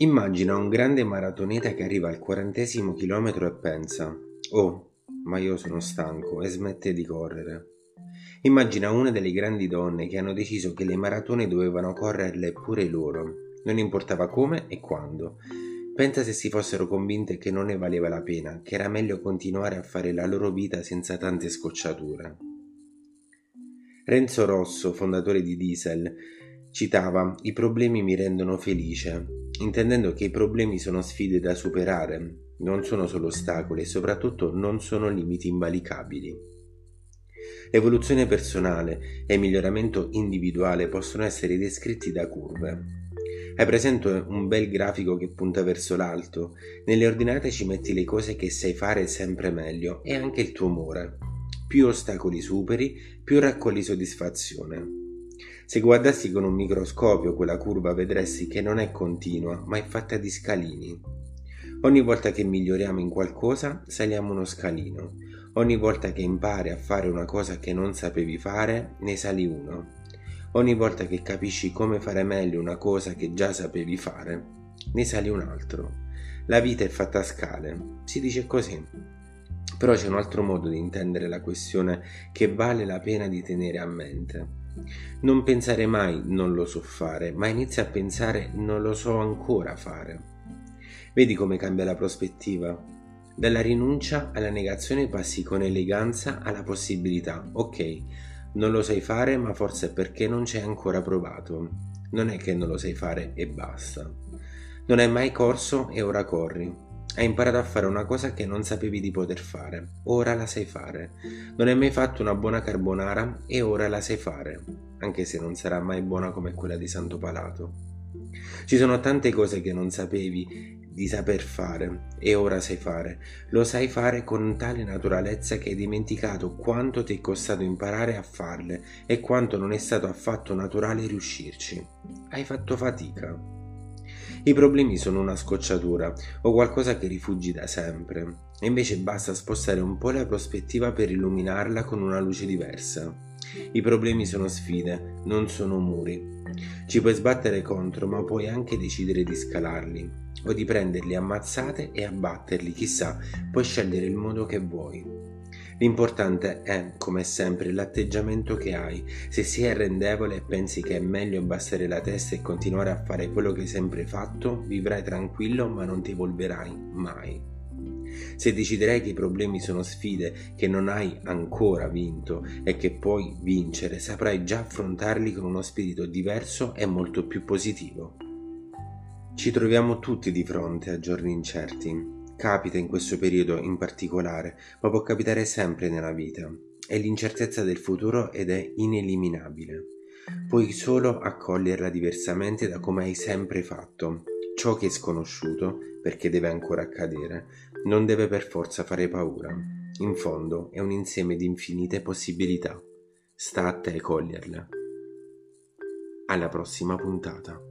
Immagina un grande maratoneta che arriva al quarantesimo chilometro e pensa Oh, ma io sono stanco e smette di correre. Immagina una delle grandi donne che hanno deciso che le maratone dovevano correrle pure loro, non importava come e quando. Pensa se si fossero convinte che non ne valeva la pena, che era meglio continuare a fare la loro vita senza tante scocciature. Renzo Rosso, fondatore di Diesel, citava I problemi mi rendono felice intendendo che i problemi sono sfide da superare, non sono solo ostacoli e soprattutto non sono limiti invalicabili. L'evoluzione personale e il miglioramento individuale possono essere descritti da curve. Hai presente un bel grafico che punta verso l'alto? Nelle ordinate ci metti le cose che sai fare sempre meglio e anche il tuo umore. Più ostacoli superi, più raccogli soddisfazione. Se guardassi con un microscopio quella curva vedresti che non è continua, ma è fatta di scalini. Ogni volta che miglioriamo in qualcosa, saliamo uno scalino. Ogni volta che impari a fare una cosa che non sapevi fare, ne sali uno. Ogni volta che capisci come fare meglio una cosa che già sapevi fare, ne sali un altro. La vita è fatta a scale, si dice così. Però c'è un altro modo di intendere la questione che vale la pena di tenere a mente. Non pensare mai non lo so fare, ma inizia a pensare non lo so ancora fare. Vedi come cambia la prospettiva? Dalla rinuncia alla negazione passi con eleganza alla possibilità. Ok, non lo sai fare, ma forse è perché non ci hai ancora provato. Non è che non lo sai fare e basta. Non hai mai corso e ora corri. Hai imparato a fare una cosa che non sapevi di poter fare, ora la sai fare. Non hai mai fatto una buona carbonara e ora la sai fare, anche se non sarà mai buona come quella di Santo Palato. Ci sono tante cose che non sapevi di saper fare e ora sai fare. Lo sai fare con tale naturalezza che hai dimenticato quanto ti è costato imparare a farle e quanto non è stato affatto naturale riuscirci. Hai fatto fatica. I problemi sono una scocciatura o qualcosa che rifugi da sempre, e invece basta spostare un po' la prospettiva per illuminarla con una luce diversa. I problemi sono sfide, non sono muri. Ci puoi sbattere contro, ma puoi anche decidere di scalarli, o di prenderli ammazzate e abbatterli, chissà, puoi scegliere il modo che vuoi. L'importante è, come sempre, l'atteggiamento che hai. Se sei arrendevole e pensi che è meglio abbassare la testa e continuare a fare quello che hai sempre fatto, vivrai tranquillo ma non ti evolverai mai. Se deciderai che i problemi sono sfide che non hai ancora vinto e che puoi vincere, saprai già affrontarli con uno spirito diverso e molto più positivo. Ci troviamo tutti di fronte a giorni incerti, Capita in questo periodo in particolare, ma può capitare sempre nella vita. È l'incertezza del futuro ed è ineliminabile. Puoi solo accoglierla diversamente da come hai sempre fatto. Ciò che è sconosciuto, perché deve ancora accadere, non deve per forza fare paura. In fondo è un insieme di infinite possibilità. Sta a te coglierle. Alla prossima puntata.